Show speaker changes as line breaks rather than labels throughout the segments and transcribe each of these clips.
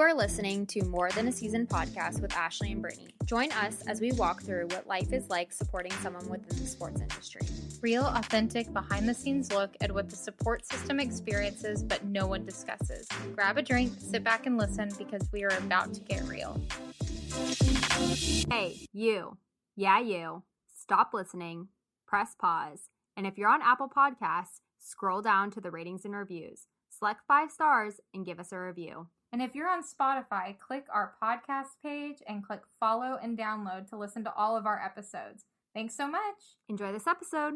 You're listening to More Than a Season podcast with Ashley and Brittany. Join us as we walk through what life is like supporting someone within the sports industry.
Real, authentic, behind the scenes look at what the support system experiences but no one discusses. Grab a drink, sit back and listen because we are about to get real.
Hey, you. Yeah, you. Stop listening, press pause, and if you're on Apple Podcasts, scroll down to the ratings and reviews. Select five stars and give us a review.
And if you're on Spotify, click our podcast page and click follow and download to listen to all of our episodes. Thanks so much.
Enjoy this episode.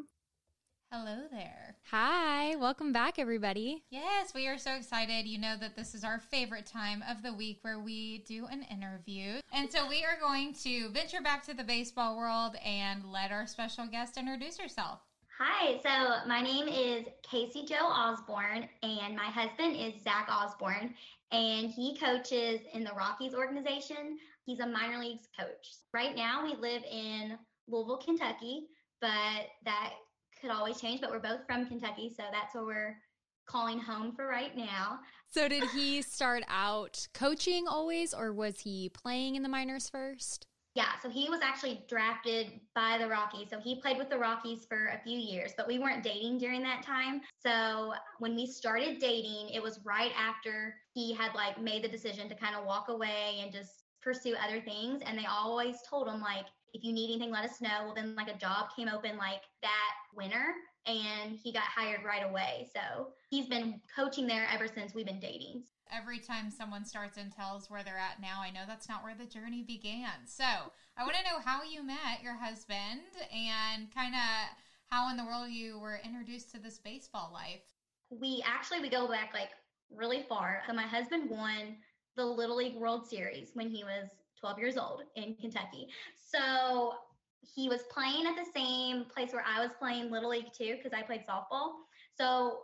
Hello there.
Hi, welcome back, everybody.
Yes, we are so excited. You know that this is our favorite time of the week where we do an interview. And so we are going to venture back to the baseball world and let our special guest introduce herself.
Hi, so my name is Casey Joe Osborne, and my husband is Zach Osborne, and he coaches in the Rockies organization. He's a minor leagues coach. Right now, we live in Louisville, Kentucky, but that could always change. But we're both from Kentucky, so that's where we're calling home for right now.
So, did he start out coaching always, or was he playing in the minors first?
Yeah, so he was actually drafted by the Rockies. So he played with the Rockies for a few years, but we weren't dating during that time. So when we started dating, it was right after he had like made the decision to kind of walk away and just pursue other things. And they always told him like, if you need anything, let us know. Well, then like a job came open like that winter and he got hired right away. So he's been coaching there ever since we've been dating
every time someone starts and tells where they're at now, I know that's not where the journey began. So I want to know how you met your husband and kind of how in the world you were introduced to this baseball life.
We actually we go back like really far. So my husband won the Little League World Series when he was 12 years old in Kentucky. So he was playing at the same place where I was playing Little League too, because I played softball. So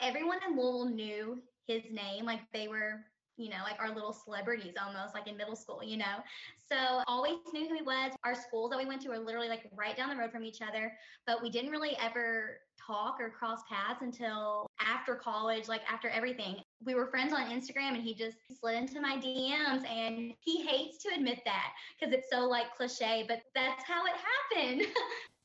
everyone in Louisville knew his name like they were you know like our little celebrities almost like in middle school you know? So always knew who he was. Our schools that we went to were literally like right down the road from each other but we didn't really ever talk or cross paths until after college like after everything. We were friends on instagram and he just slid into my dms and he hates to admit that because it's so like cliche but that's how it happened.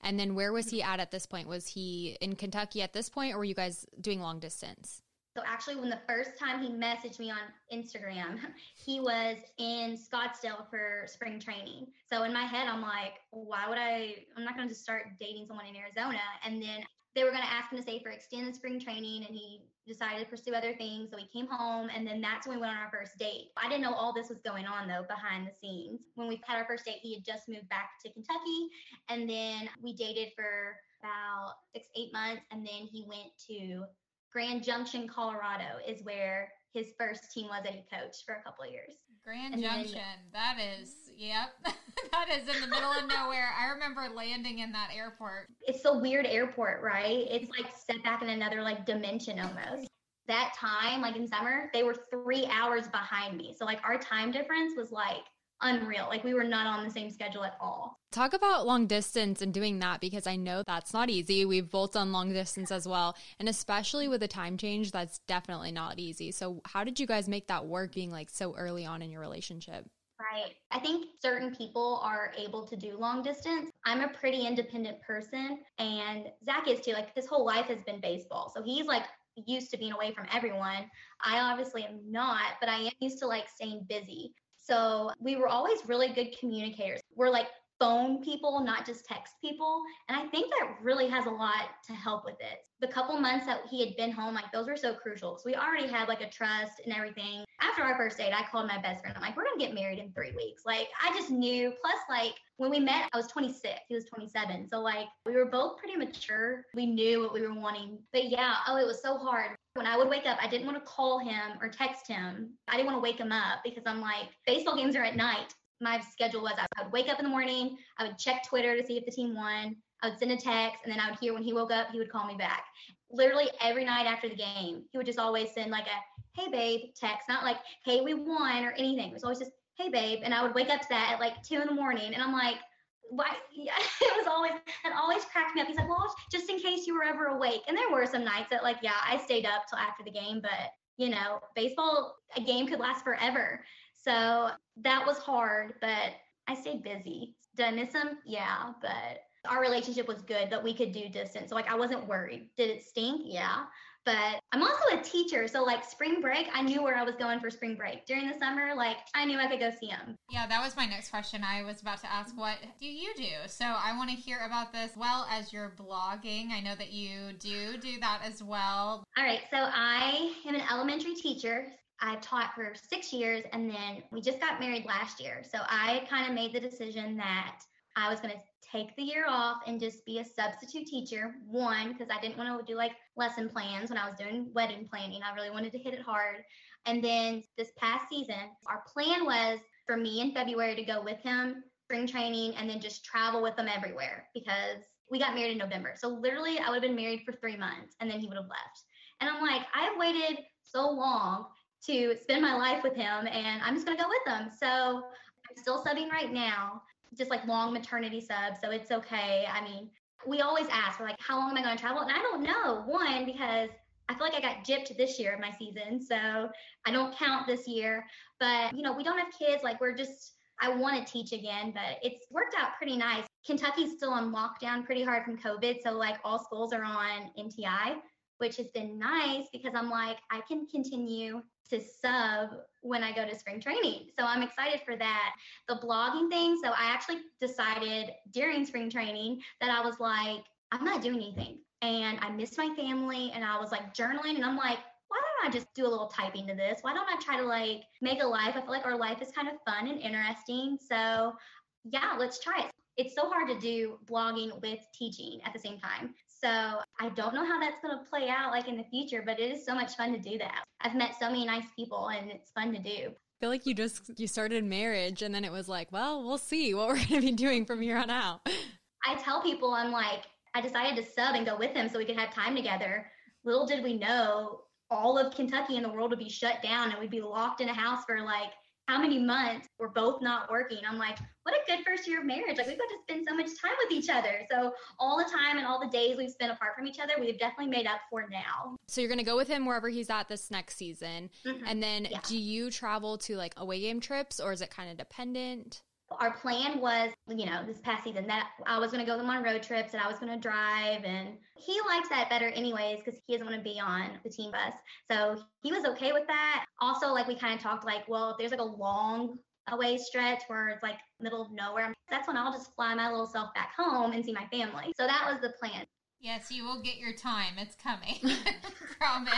And then where was he at at this point? Was he in kentucky at this point or were you guys doing long distance
so actually, when the first time he messaged me on Instagram, he was in Scottsdale for spring training. So in my head, I'm like, why would I? I'm not going to just start dating someone in Arizona. And then they were going to ask him to stay for extended spring training, and he decided to pursue other things. So he came home, and then that's when we went on our first date. I didn't know all this was going on though behind the scenes. When we had our first date, he had just moved back to Kentucky, and then we dated for about six, eight months, and then he went to Grand Junction, Colorado is where his first team was that he coached for a couple of years.
Grand and Junction, then, that is, yep, that is in the middle of nowhere. I remember landing in that airport.
It's a weird airport, right? It's like set back in another like dimension almost. That time, like in summer, they were three hours behind me. So like our time difference was like unreal. Like we were not on the same schedule at all.
Talk about long distance and doing that because I know that's not easy. We've both done long distance as well. And especially with a time change, that's definitely not easy. So, how did you guys make that work being like so early on in your relationship?
Right. I think certain people are able to do long distance. I'm a pretty independent person, and Zach is too. Like his whole life has been baseball. So he's like used to being away from everyone. I obviously am not, but I am used to like staying busy. So we were always really good communicators. We're like phone people, not just text people. And I think that really has a lot to help with it. The couple months that he had been home, like those were so crucial because we already had like a trust and everything. After our first date, I called my best friend. I'm like, we're gonna get married in three weeks. Like I just knew. Plus, like when we met, I was 26, he was 27. So like we were both pretty mature. We knew what we were wanting. But yeah, oh, it was so hard. When I would wake up, I didn't want to call him or text him. I didn't want to wake him up because I'm like, baseball games are at night my schedule was I would wake up in the morning, I would check Twitter to see if the team won, I would send a text, and then I would hear when he woke up, he would call me back. Literally every night after the game, he would just always send like a hey babe text, not like hey we won or anything. It was always just hey babe, and I would wake up to that at like two in the morning, and I'm like. Why? It was always it always cracked me up. He's like, well, just in case you were ever awake. And there were some nights that, like, yeah, I stayed up till after the game, but you know, baseball, a game could last forever. So that was hard, but I stayed busy. Did I miss him? Yeah, but our relationship was good that we could do distance. So like I wasn't worried. Did it stink? Yeah. But I'm also a teacher. So like spring break, I knew where I was going for spring break. During the summer, like I knew I could go see him.
Yeah, that was my next question. I was about to ask what do you do? So I want to hear about this well as your blogging. I know that you do do that as well.
All right. So I am an elementary teacher. I taught for six years and then we just got married last year. So I kind of made the decision that I was going to take the year off and just be a substitute teacher. One, because I didn't want to do like lesson plans when I was doing wedding planning. I really wanted to hit it hard. And then this past season, our plan was for me in February to go with him, spring training, and then just travel with him everywhere because we got married in November. So literally, I would have been married for three months and then he would have left. And I'm like, I have waited so long to spend my life with him and I'm just going to go with him. So I'm still subbing right now, just like long maternity subs. So it's okay. I mean, we always ask, we're like, how long am I going to travel? And I don't know. One, because I feel like I got gypped this year of my season. So I don't count this year. But, you know, we don't have kids. Like, we're just, I want to teach again, but it's worked out pretty nice. Kentucky's still on lockdown pretty hard from COVID. So, like, all schools are on NTI, which has been nice because I'm like, I can continue to sub when I go to spring training. So I'm excited for that. The blogging thing, so I actually decided during spring training that I was like, I'm not doing anything. And I missed my family and I was like journaling and I'm like, why don't I just do a little typing to this? Why don't I try to like make a life? I feel like our life is kind of fun and interesting. So yeah, let's try it. It's so hard to do blogging with teaching at the same time. So I don't know how that's going to play out like in the future, but it is so much fun to do that. I've met so many nice people and it's fun to do.
I feel like you just you started marriage and then it was like, well, we'll see what we're going to be doing from here on out.
I tell people I'm like I decided to sub and go with him so we could have time together. Little did we know all of Kentucky and the world would be shut down and we'd be locked in a house for like how many months we're both not working. I'm like, what a good first year of marriage. Like, we've got to spend so much time with each other. So, all the time and all the days we've spent apart from each other, we've definitely made up for now.
So, you're going to go with him wherever he's at this next season. Mm-hmm. And then, yeah. do you travel to like away game trips or is it kind of dependent?
Our plan was, you know, this past season that I was going to go them on road trips and I was going to drive. And he likes that better, anyways, because he doesn't want to be on the team bus. So he was okay with that. Also, like we kind of talked, like, well, if there's like a long away stretch where it's like middle of nowhere, that's when I'll just fly my little self back home and see my family. So that was the plan.
Yes, you will get your time. It's coming. Promise.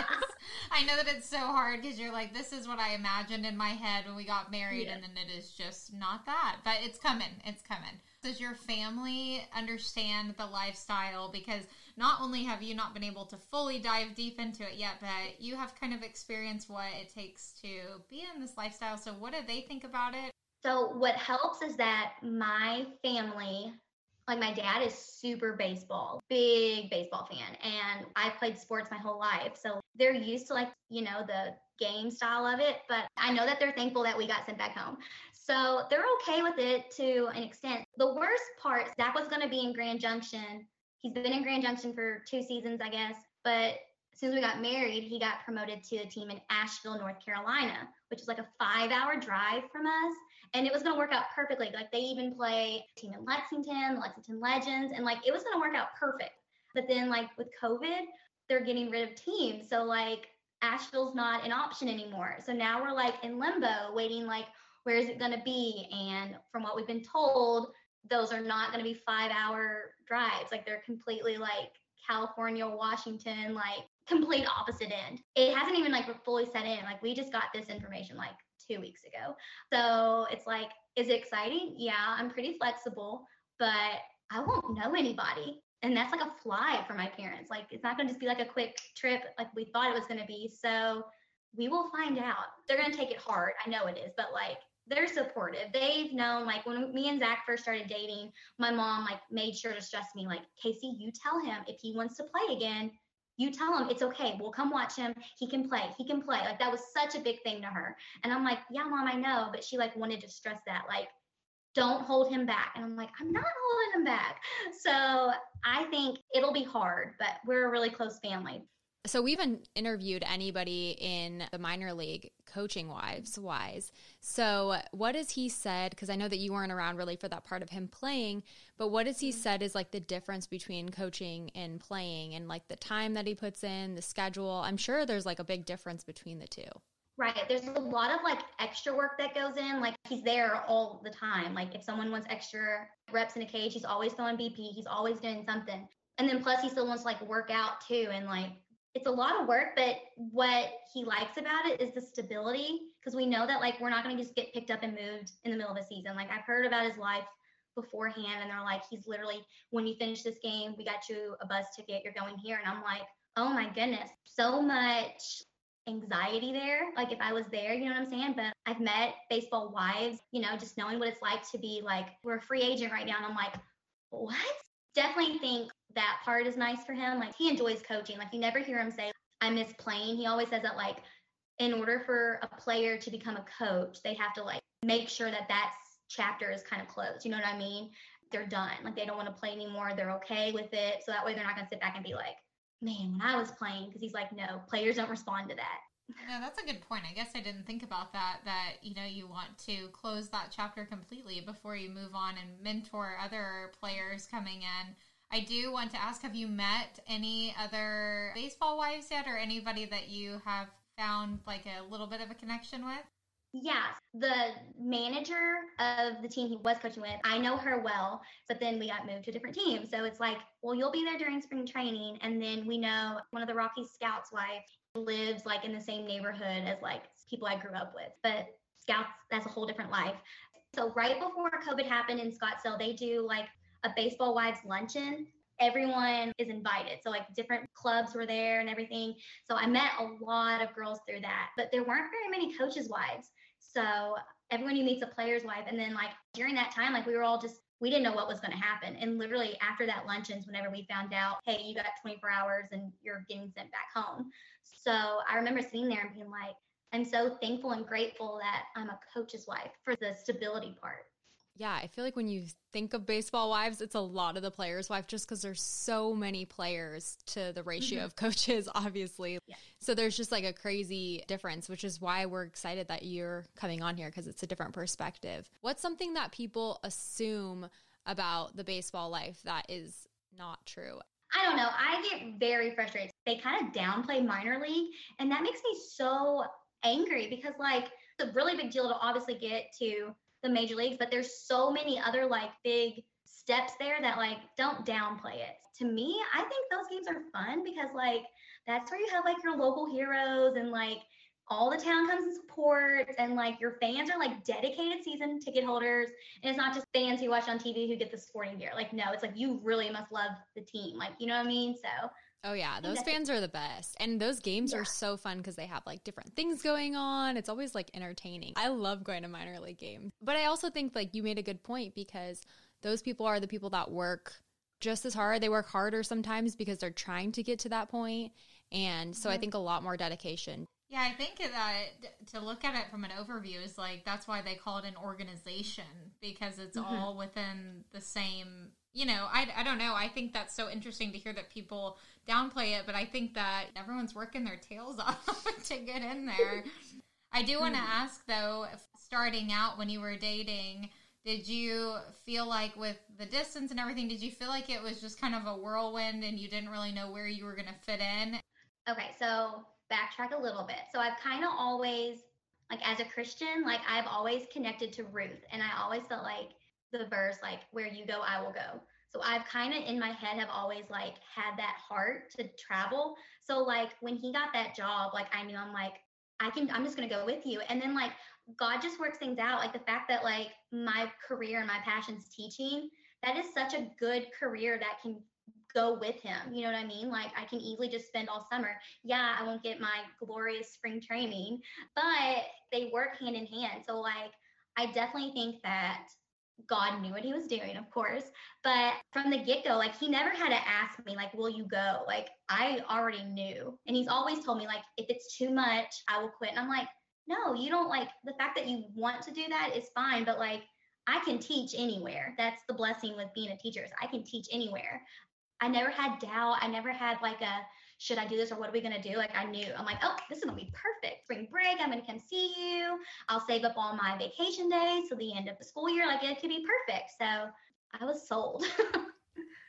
I know that it's so hard because you're like, this is what I imagined in my head when we got married, yeah. and then it is just not that. But it's coming. It's coming. Does your family understand the lifestyle? Because not only have you not been able to fully dive deep into it yet, but you have kind of experienced what it takes to be in this lifestyle. So, what do they think about it?
So, what helps is that my family like my dad is super baseball, big baseball fan. And I played sports my whole life. So they're used to like, you know, the game style of it. But I know that they're thankful that we got sent back home. So they're okay with it to an extent. The worst part, Zach was going to be in Grand Junction. He's been in Grand Junction for two seasons, I guess. But as soon as we got married, he got promoted to a team in Asheville, North Carolina, which is like a five hour drive from us and it was going to work out perfectly. Like they even play a team in Lexington, Lexington Legends, and like it was going to work out perfect. But then like with COVID, they're getting rid of teams, so like Asheville's not an option anymore. So now we're like in limbo, waiting like where is it going to be? And from what we've been told, those are not going to be five hour drives. Like they're completely like California, Washington, like complete opposite end. It hasn't even like fully set in. Like we just got this information like two weeks ago. So it's like, is it exciting? Yeah, I'm pretty flexible, but I won't know anybody. And that's like a fly for my parents. Like it's not gonna just be like a quick trip like we thought it was gonna be. So we will find out. They're gonna take it hard. I know it is, but like they're supportive. They've known, like when me and Zach first started dating, my mom like made sure to stress me, like, Casey, you tell him if he wants to play again, you tell him it's okay. We'll come watch him. He can play. He can play. Like that was such a big thing to her. And I'm like, yeah, mom, I know. But she like wanted to stress that, like, don't hold him back. And I'm like, I'm not holding him back. So I think it'll be hard, but we're a really close family.
So we haven't interviewed anybody in the minor league coaching wives wise. So what has he said? Because I know that you weren't around really for that part of him playing, but what has he mm-hmm. said is like the difference between coaching and playing and like the time that he puts in, the schedule? I'm sure there's like a big difference between the two.
Right. There's a lot of like extra work that goes in. Like he's there all the time. Like if someone wants extra reps in a cage, he's always throwing BP. He's always doing something. And then plus he still wants to like work out too and like it's a lot of work, but what he likes about it is the stability because we know that like we're not going to just get picked up and moved in the middle of the season. Like I've heard about his life beforehand and they're like he's literally when you finish this game, we got you a bus ticket, you're going here and I'm like, "Oh my goodness, so much anxiety there. Like if I was there, you know what I'm saying? But I've met baseball wives, you know, just knowing what it's like to be like we're a free agent right now and I'm like, "What?" Definitely think that part is nice for him. Like he enjoys coaching. Like you never hear him say, I miss playing. He always says that like in order for a player to become a coach, they have to like make sure that that chapter is kind of closed. You know what I mean? They're done. Like they don't want to play anymore. They're okay with it. So that way they're not going to sit back and be like, man, when I was playing, because he's like, no, players don't respond to that.
No, that's a good point. I guess I didn't think about that. That you know you want to close that chapter completely before you move on and mentor other players coming in. I do want to ask have you met any other baseball wives yet or anybody that you have found like a little bit of a connection with?
Yes, the manager of the team he was coaching with, I know her well, but then we got moved to a different team. So it's like, well, you'll be there during spring training. And then we know one of the Rocky Scouts' wife lives like in the same neighborhood as like people I grew up with. But Scouts, that's a whole different life. So right before COVID happened in Scottsdale, they do like a baseball wives luncheon everyone is invited. So like different clubs were there and everything. So I met a lot of girls through that, but there weren't very many coaches' wives. So everyone who meets a player's wife. And then like during that time, like we were all just we didn't know what was going to happen. And literally after that luncheons, whenever we found out, hey, you got 24 hours and you're getting sent back home. So I remember sitting there and being like, I'm so thankful and grateful that I'm a coach's wife for the stability part.
Yeah, I feel like when you think of baseball wives, it's a lot of the players' wife just because there's so many players to the ratio mm-hmm. of coaches, obviously. Yeah. So there's just like a crazy difference, which is why we're excited that you're coming on here because it's a different perspective. What's something that people assume about the baseball life that is not true?
I don't know. I get very frustrated. They kind of downplay minor league, and that makes me so angry because, like, it's a really big deal to obviously get to the major leagues, but there's so many other like big steps there that like don't downplay it. To me, I think those games are fun because like that's where you have like your local heroes and like all the town comes and supports and like your fans are like dedicated season ticket holders. And it's not just fans who watch on tv who get the sporting gear. Like no it's like you really must love the team. Like you know what i mean? So
Oh yeah, those fans are the best. And those games yeah. are so fun because they have like different things going on. It's always like entertaining. I love going to minor league games. But I also think like you made a good point because those people are the people that work just as hard. They work harder sometimes because they're trying to get to that point. And so mm-hmm. I think a lot more dedication.
Yeah, I think that to look at it from an overview is like that's why they call it an organization because it's mm-hmm. all within the same you know, I, I don't know. I think that's so interesting to hear that people downplay it, but I think that everyone's working their tails off to get in there. I do want to hmm. ask though, starting out when you were dating, did you feel like with the distance and everything, did you feel like it was just kind of a whirlwind and you didn't really know where you were going to fit in?
Okay, so backtrack a little bit. So I've kind of always, like as a Christian, like I've always connected to Ruth, and I always felt like the verse like where you go, I will go. So I've kind of in my head have always like had that heart to travel. So like when he got that job, like I knew I'm like I can I'm just going to go with you. And then like God just works things out. Like the fact that like my career and my passion's teaching, that is such a good career that can go with him. You know what I mean? Like I can easily just spend all summer. Yeah, I won't get my glorious spring training, but they work hand in hand. So like I definitely think that God knew what he was doing, of course. But from the get go, like he never had to ask me, like, will you go? Like I already knew. And he's always told me, like, if it's too much, I will quit. And I'm like, no, you don't like the fact that you want to do that is fine, but like I can teach anywhere. That's the blessing with being a teacher. Is I can teach anywhere. I never had doubt. I never had like a should I do this or what are we gonna do? Like I knew. I'm like, oh, this is gonna be perfect. Spring break, I'm gonna come see you. I'll save up all my vacation days till the end of the school year. Like it could be perfect. So I was sold.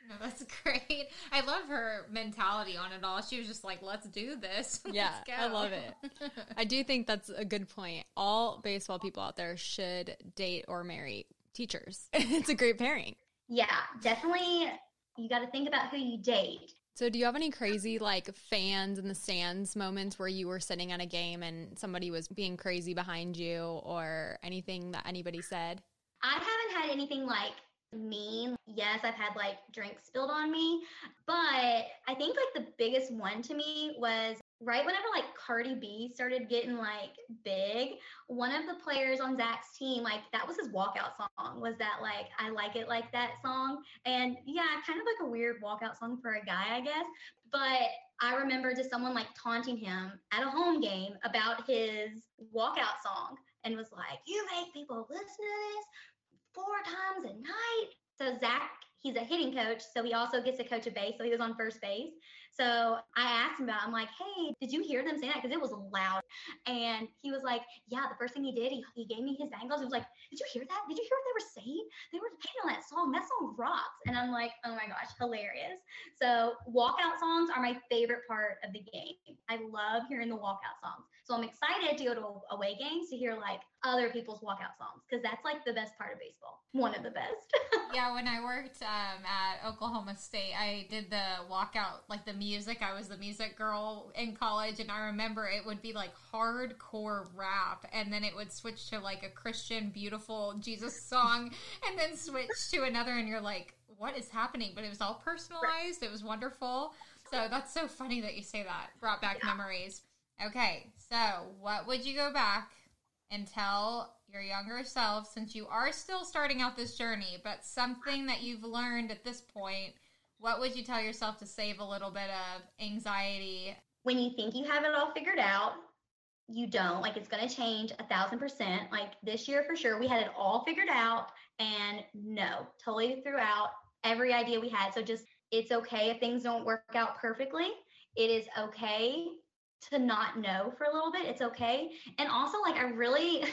No, that's great. I love her mentality on it all. She was just like, let's do this.
Yeah, I love it. I do think that's a good point. All baseball people out there should date or marry teachers. it's a great pairing.
Yeah, definitely. You got to think about who you date.
So, do you have any crazy like fans in the stands moments where you were sitting at a game and somebody was being crazy behind you or anything that anybody said?
I haven't had anything like mean. Yes, I've had like drinks spilled on me, but I think like the biggest one to me was right whenever like Cardi B started getting like big, one of the players on Zach's team, like that was his walkout song, was that like I like it like that song. And yeah, kind of like a weird walkout song for a guy, I guess. But I remember just someone like taunting him at a home game about his walkout song and was like, You make people listen to this four times a night. So Zach, he's a hitting coach, so he also gets to coach a base. So he was on first base. So I asked him about, it. I'm like, hey, did you hear them say that? Because it was loud. And he was like, yeah, the first thing he did, he, he gave me his bangles. He was like, did you hear that? Did you hear what they were saying? They were hating on that song. That song rocks. And I'm like, oh my gosh, hilarious. So walkout songs are my favorite part of the game. I love hearing the walkout songs. So I'm excited to go to away games to hear like other people's walkout songs because that's like the best part of baseball. One of the best.
yeah, when I worked um, at Oklahoma State, I did the walkout, like the music. I was the music girl in college, and I remember it would be like hardcore rap, and then it would switch to like a Christian, beautiful Jesus song, and then switch to another, and you're like, what is happening? But it was all personalized. It was wonderful. So that's so funny that you say that. Brought back yeah. memories. Okay, so what would you go back and tell your younger self since you are still starting out this journey, but something that you've learned at this point? What would you tell yourself to save a little bit of anxiety?
When you think you have it all figured out, you don't. Like it's going to change a thousand percent. Like this year for sure, we had it all figured out. And no, totally threw out every idea we had. So just, it's okay if things don't work out perfectly. It is okay to not know for a little bit. It's okay. And also, like, I really,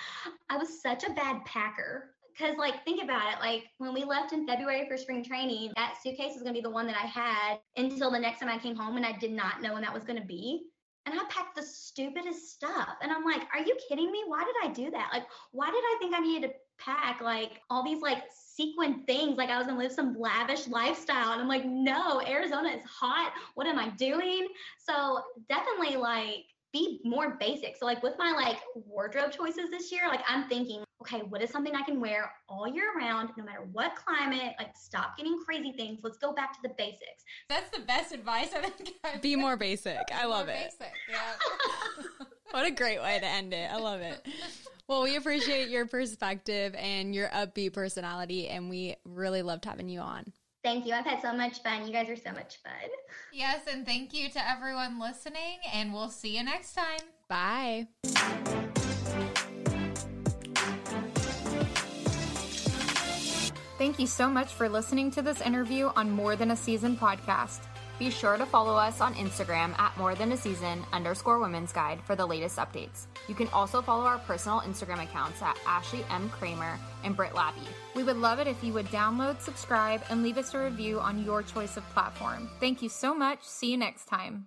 I was such a bad packer. Cause like think about it, like when we left in February for spring training, that suitcase was gonna be the one that I had until the next time I came home and I did not know when that was gonna be. And I packed the stupidest stuff. And I'm like, are you kidding me? Why did I do that? Like, why did I think I needed to pack like all these like sequin things like I was gonna live some lavish lifestyle. And I'm like, no, Arizona is hot. What am I doing? So definitely like be more basic. So like with my like wardrobe choices this year, like I'm thinking, okay, what is something I can wear all year round, no matter what climate? Like stop getting crazy things. Let's go back to the basics.
That's the best advice I think.
I've be more basic. I love it. Basic, yeah. what a great way to end it. I love it. Well, we appreciate your perspective and your upbeat personality, and we really loved having you on.
Thank you. I've had so much fun. You guys are so much fun.
Yes, and thank you to everyone listening, and we'll see you next time.
Bye.
Thank you so much for listening to this interview on More Than a Season podcast. Be sure to follow us on Instagram at more than a season underscore women's guide for the latest updates. You can also follow our personal Instagram accounts at Ashley M. Kramer and Britt Labby. We would love it if you would download, subscribe, and leave us a review on your choice of platform. Thank you so much. See you next time.